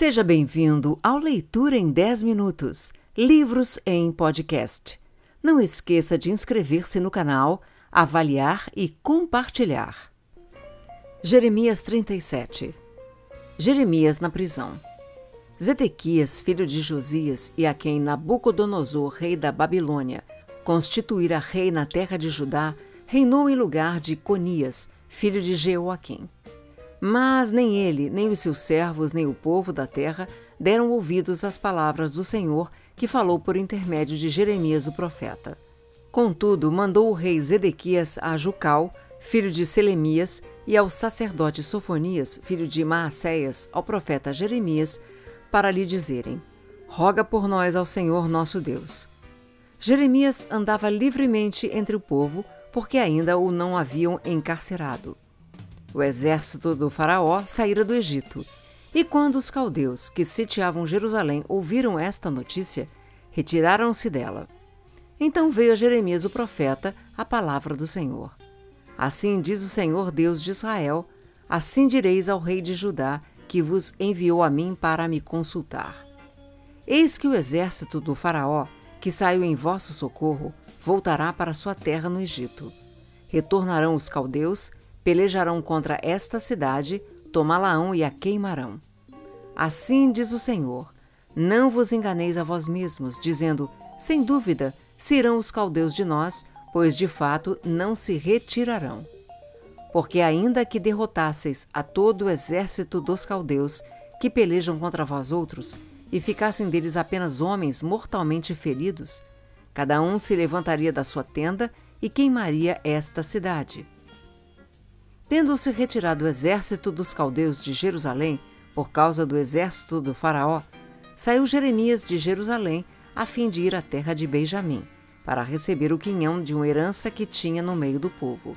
Seja bem-vindo ao Leitura em 10 Minutos Livros em Podcast. Não esqueça de inscrever-se no canal, avaliar e compartilhar. Jeremias 37 Jeremias na prisão. Zedequias, filho de Josias, e a quem Nabucodonosor, rei da Babilônia, constituíra rei na terra de Judá, reinou em lugar de Conias, filho de Jeoaquim. Mas nem ele, nem os seus servos, nem o povo da terra deram ouvidos às palavras do Senhor que falou por intermédio de Jeremias o profeta. Contudo, mandou o rei Zedequias a Jucal, filho de Selemias, e ao sacerdote Sofonias, filho de Maacéias, ao profeta Jeremias, para lhe dizerem: Roga por nós ao Senhor nosso Deus. Jeremias andava livremente entre o povo, porque ainda o não haviam encarcerado. O exército do Faraó saíra do Egito. E quando os caldeus que sitiavam Jerusalém ouviram esta notícia, retiraram-se dela. Então veio a Jeremias o profeta a palavra do Senhor. Assim diz o Senhor Deus de Israel: Assim direis ao rei de Judá, que vos enviou a mim para me consultar. Eis que o exército do Faraó, que saiu em vosso socorro, voltará para sua terra no Egito. Retornarão os caldeus pelejarão contra esta cidade, tomá-la-ão e a queimarão. Assim diz o Senhor: Não vos enganeis a vós mesmos, dizendo: Sem dúvida, se irão os caldeus de nós, pois de fato não se retirarão. Porque ainda que derrotasseis a todo o exército dos caldeus que pelejam contra vós outros, e ficassem deles apenas homens mortalmente feridos, cada um se levantaria da sua tenda e queimaria esta cidade. Tendo-se retirado o exército dos caldeus de Jerusalém, por causa do exército do Faraó, saiu Jeremias de Jerusalém a fim de ir à terra de Benjamim, para receber o quinhão de uma herança que tinha no meio do povo.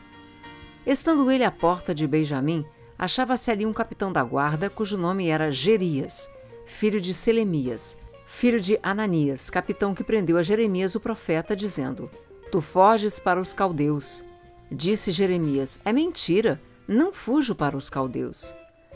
Estando ele à porta de Benjamim, achava-se ali um capitão da guarda cujo nome era Gerias, filho de Selemias, filho de Ananias, capitão que prendeu a Jeremias o profeta, dizendo: Tu foges para os caldeus. Disse Jeremias: É mentira, não fujo para os caldeus.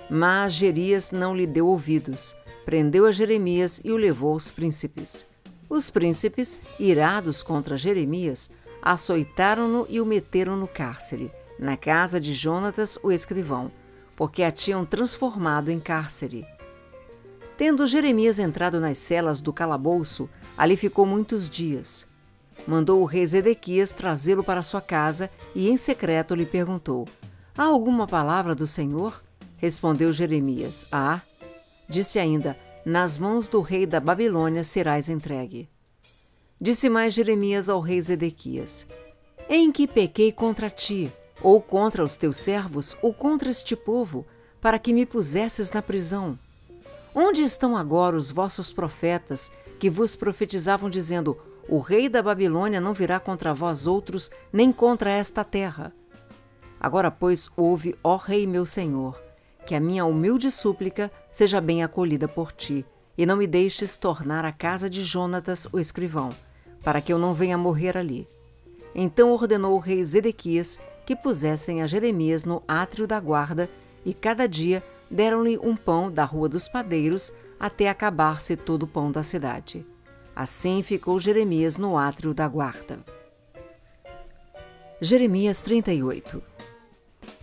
Mas Jerias não lhe deu ouvidos, prendeu a Jeremias e o levou aos príncipes. Os príncipes, irados contra Jeremias, açoitaram-no e o meteram no cárcere, na casa de Jonatas, o escrivão, porque a tinham transformado em cárcere. Tendo Jeremias entrado nas celas do calabouço, ali ficou muitos dias mandou o rei Zedequias trazê-lo para sua casa e em secreto lhe perguntou: Há alguma palavra do Senhor? Respondeu Jeremias: Há. Disse ainda: Nas mãos do rei da Babilônia serás entregue. Disse mais Jeremias ao rei Zedequias: Em que pequei contra ti, ou contra os teus servos, ou contra este povo, para que me pusesses na prisão? Onde estão agora os vossos profetas que vos profetizavam, dizendo: o rei da Babilônia não virá contra vós outros, nem contra esta terra. Agora, pois, ouve, ó Rei meu Senhor, que a minha humilde súplica seja bem acolhida por ti, e não me deixes tornar à casa de Jonatas, o escrivão, para que eu não venha morrer ali. Então ordenou o rei Zedequias que pusessem a Jeremias no átrio da guarda, e cada dia deram-lhe um pão da rua dos padeiros, até acabar-se todo o pão da cidade. Assim ficou Jeremias no átrio da guarda. Jeremias 38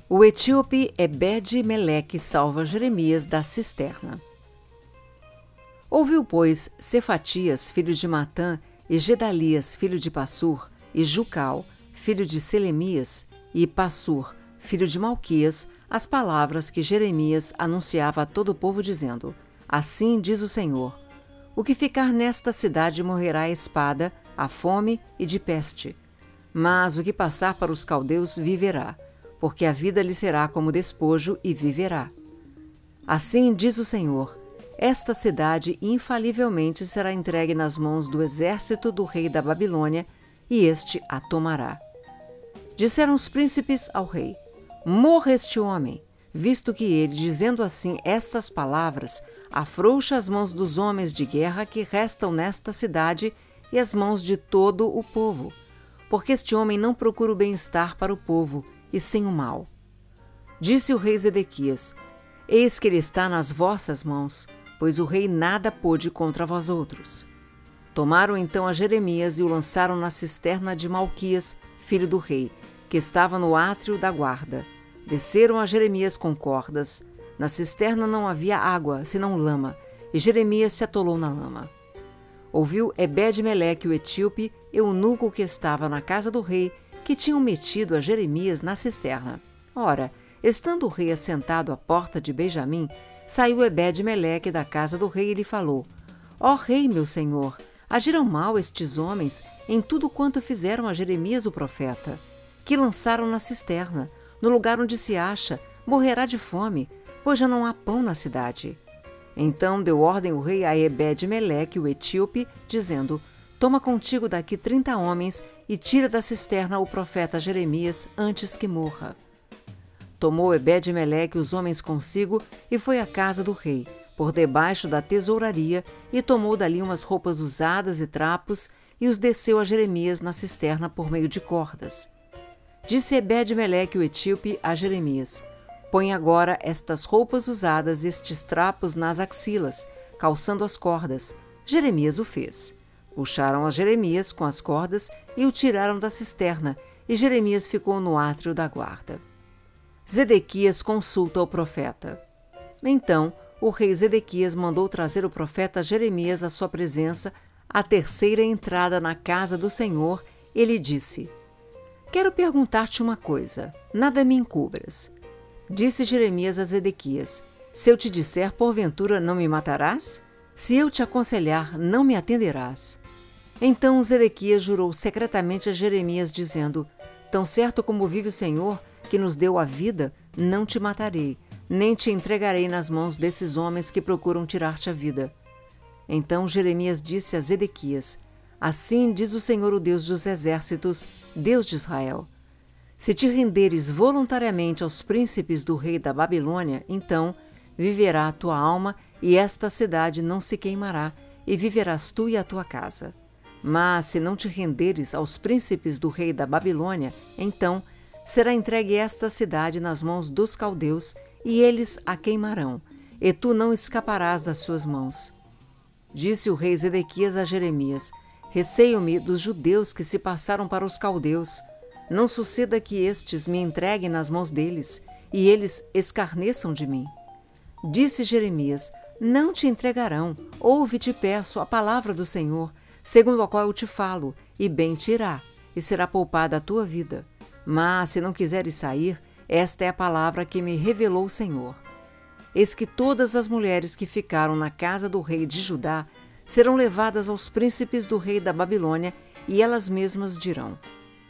O etíope Ebed-Meleque salva Jeremias da cisterna. Ouviu, pois, Cefatias, filho de Matã, e Gedalias, filho de Passur, e Jucal, filho de Selemias, e Passur, filho de Malquias, as palavras que Jeremias anunciava a todo o povo, dizendo: Assim diz o Senhor: o que ficar nesta cidade morrerá à espada, à fome e de peste. Mas o que passar para os caldeus viverá, porque a vida lhe será como despojo e viverá. Assim diz o Senhor: esta cidade infalivelmente será entregue nas mãos do exército do rei da Babilônia, e este a tomará. Disseram os príncipes ao rei: Morra este homem, visto que ele, dizendo assim estas palavras, afrouxa as mãos dos homens de guerra que restam nesta cidade e as mãos de todo o povo, porque este homem não procura o bem-estar para o povo, e sim o mal. Disse o rei Zedequias: Eis que ele está nas vossas mãos, pois o rei nada pôde contra vós outros. Tomaram então a Jeremias e o lançaram na cisterna de Malquias, filho do rei, que estava no átrio da guarda. Desceram a Jeremias com cordas. Na cisterna não havia água, senão lama, e Jeremias se atolou na lama. Ouviu Ebed-Meleque, o etíope, eunuco que estava na casa do rei, que tinham metido a Jeremias na cisterna. Ora, estando o rei assentado à porta de Benjamim, saiu Ebed-Meleque da casa do rei e lhe falou: Ó rei, meu senhor, agiram mal estes homens em tudo quanto fizeram a Jeremias o profeta, que lançaram na cisterna, no lugar onde se acha, morrerá de fome, pois já não há pão na cidade. Então deu ordem o rei a Ebed-Meleque, o etíope, dizendo: Toma contigo daqui trinta homens e tira da cisterna o profeta Jeremias antes que morra. Tomou Ebed-Meleque os homens consigo e foi à casa do rei, por debaixo da tesouraria, e tomou dali umas roupas usadas e trapos, e os desceu a Jeremias na cisterna por meio de cordas. Disse Ebed-Meleque o etíope a Jeremias: Põe agora estas roupas usadas e estes trapos nas axilas, calçando as cordas. Jeremias o fez. Puxaram a Jeremias com as cordas e o tiraram da cisterna, e Jeremias ficou no átrio da guarda. Zedequias consulta o profeta. Então, o rei Zedequias mandou trazer o profeta Jeremias à sua presença, à terceira entrada na casa do Senhor, e lhe disse: Quero perguntar-te uma coisa, nada me encubras. Disse Jeremias a Zedequias: Se eu te disser, porventura não me matarás? Se eu te aconselhar, não me atenderás. Então Zedequias jurou secretamente a Jeremias, dizendo: Tão certo como vive o Senhor, que nos deu a vida, não te matarei, nem te entregarei nas mãos desses homens que procuram tirar-te a vida. Então Jeremias disse a Zedequias: Assim diz o Senhor, o Deus dos exércitos, Deus de Israel: Se te renderes voluntariamente aos príncipes do rei da Babilônia, então viverá a tua alma e esta cidade não se queimará, e viverás tu e a tua casa. Mas se não te renderes aos príncipes do rei da Babilônia, então será entregue esta cidade nas mãos dos caldeus, e eles a queimarão, e tu não escaparás das suas mãos. Disse o rei Zedequias a Jeremias: Receio-me dos judeus que se passaram para os caldeus. Não suceda que estes me entreguem nas mãos deles, e eles escarneçam de mim. Disse Jeremias: Não te entregarão, ouve-te peço a palavra do Senhor, segundo a qual eu te falo, e bem te irá, e será poupada a tua vida. Mas se não quiseres sair, esta é a palavra que me revelou o Senhor. Eis que todas as mulheres que ficaram na casa do rei de Judá serão levadas aos príncipes do rei da Babilônia, e elas mesmas dirão: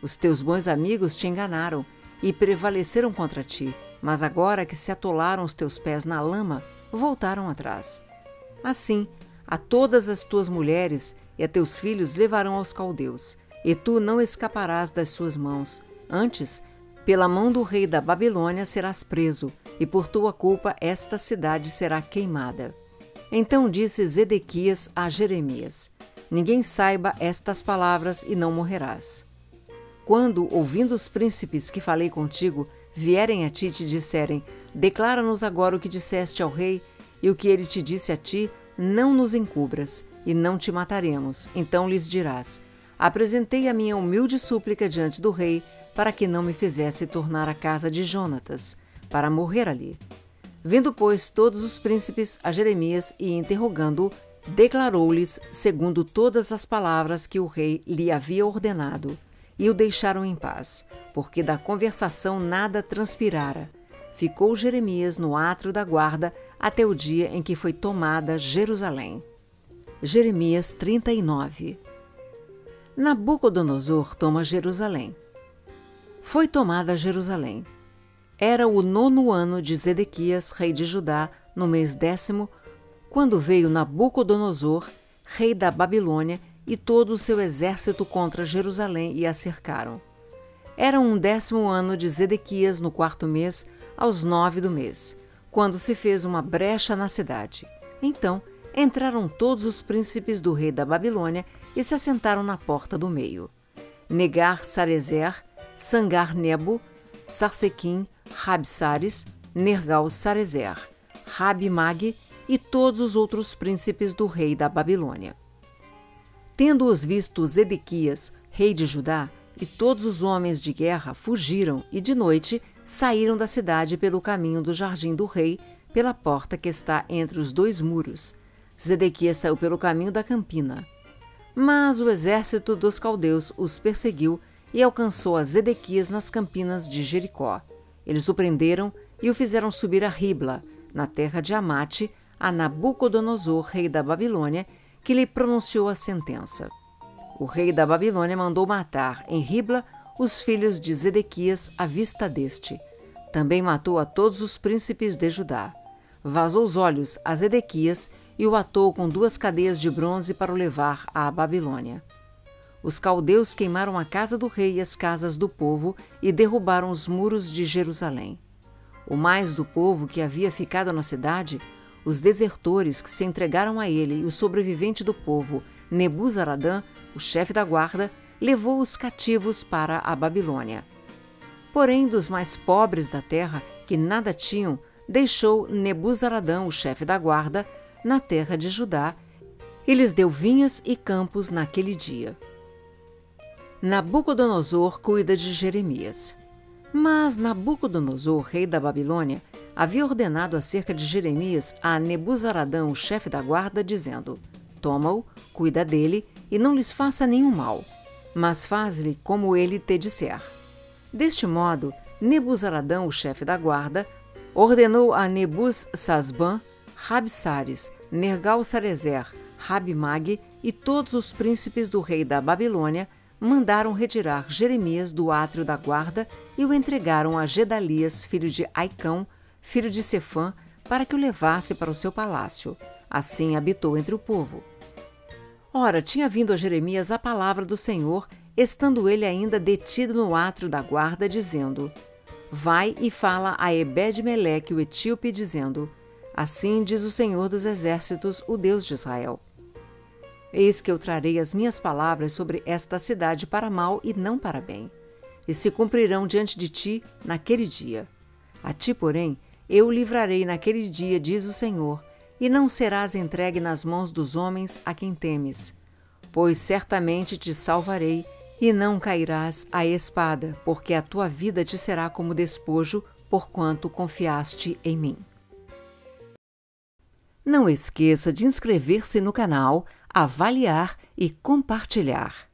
Os teus bons amigos te enganaram e prevaleceram contra ti, mas agora que se atolaram os teus pés na lama, voltaram atrás. Assim, a todas as tuas mulheres e a teus filhos levarão aos caldeus, e tu não escaparás das suas mãos. Antes, pela mão do rei da Babilônia serás preso, e por tua culpa esta cidade será queimada. Então disse Zedequias a Jeremias: Ninguém saiba estas palavras e não morrerás. Quando, ouvindo os príncipes que falei contigo, vierem a ti e te disserem: Declara-nos agora o que disseste ao rei e o que ele te disse a ti, não nos encubras, e não te mataremos. Então lhes dirás: Apresentei a minha humilde súplica diante do rei, para que não me fizesse tornar à casa de Jonatas, para morrer ali. Vendo, pois, todos os príncipes a Jeremias e interrogando-o, declarou-lhes segundo todas as palavras que o rei lhe havia ordenado, e o deixaram em paz, porque da conversação nada transpirara. Ficou Jeremias no átrio da guarda até o dia em que foi tomada Jerusalém. Jeremias 39 Nabucodonosor toma Jerusalém. Foi tomada Jerusalém. Era o nono ano de Zedequias, rei de Judá, no mês décimo, quando veio Nabucodonosor, rei da Babilônia, e todo o seu exército contra Jerusalém e a cercaram. Era um décimo ano de Zedequias, no quarto mês, aos nove do mês, quando se fez uma brecha na cidade. Então entraram todos os príncipes do rei da Babilônia e se assentaram na porta do meio. Negar Sarezer, Sangar Nebo, Sarsequim, Rabsares, Nergal Sarezer, Rabi Mag, e todos os outros príncipes do rei da Babilônia. Tendo-os visto Zedequias, rei de Judá, e todos os homens de guerra fugiram e de noite saíram da cidade pelo caminho do jardim do rei, pela porta que está entre os dois muros. Zedequias saiu pelo caminho da campina. Mas o exército dos caldeus os perseguiu e alcançou a Zedequias nas campinas de Jericó. Eles o prenderam e o fizeram subir a Ribla, na terra de Amate, a Nabucodonosor, rei da Babilônia, que lhe pronunciou a sentença. O rei da Babilônia mandou matar em Ribla os filhos de Zedequias à vista deste. Também matou a todos os príncipes de Judá. Vazou os olhos a Zedequias e o atou com duas cadeias de bronze para o levar à Babilônia. Os caldeus queimaram a casa do rei e as casas do povo e derrubaram os muros de Jerusalém. O mais do povo que havia ficado na cidade, os desertores que se entregaram a ele e o sobrevivente do povo, Nebuzaradã, o chefe da guarda, levou os cativos para a Babilônia. Porém, dos mais pobres da terra, que nada tinham, deixou Nebuzaradã, o chefe da guarda, na terra de Judá, e lhes deu vinhas e campos naquele dia. Nabucodonosor cuida de Jeremias. Mas Nabucodonosor, rei da Babilônia, havia ordenado acerca de Jeremias a Nebuzaradã, o chefe da guarda, dizendo: Toma-o, cuida dele e não lhes faça nenhum mal, mas faz-lhe como ele te disser. Deste modo, Nebuzaradã, o chefe da guarda, ordenou a Nebus-Sasban, Rabsares, Nergal-Sarezer, Rabimag e todos os príncipes do rei da Babilônia mandaram retirar Jeremias do átrio da guarda e o entregaram a Gedalias, filho de Aicão, filho de Sefã, para que o levasse para o seu palácio. Assim habitou entre o povo. Ora, tinha vindo a Jeremias a palavra do Senhor, estando ele ainda detido no átrio da guarda, dizendo: Vai e fala a Ebed-Meleque, o etíope, dizendo: Assim diz o Senhor dos Exércitos, o Deus de Israel. Eis que eu trarei as minhas palavras sobre esta cidade para mal e não para bem, e se cumprirão diante de ti naquele dia. A ti, porém, eu o livrarei naquele dia, diz o Senhor, e não serás entregue nas mãos dos homens a quem temes. Pois certamente te salvarei, e não cairás à espada, porque a tua vida te será como despojo, porquanto confiaste em mim. Não esqueça de inscrever-se no canal avaliar e compartilhar.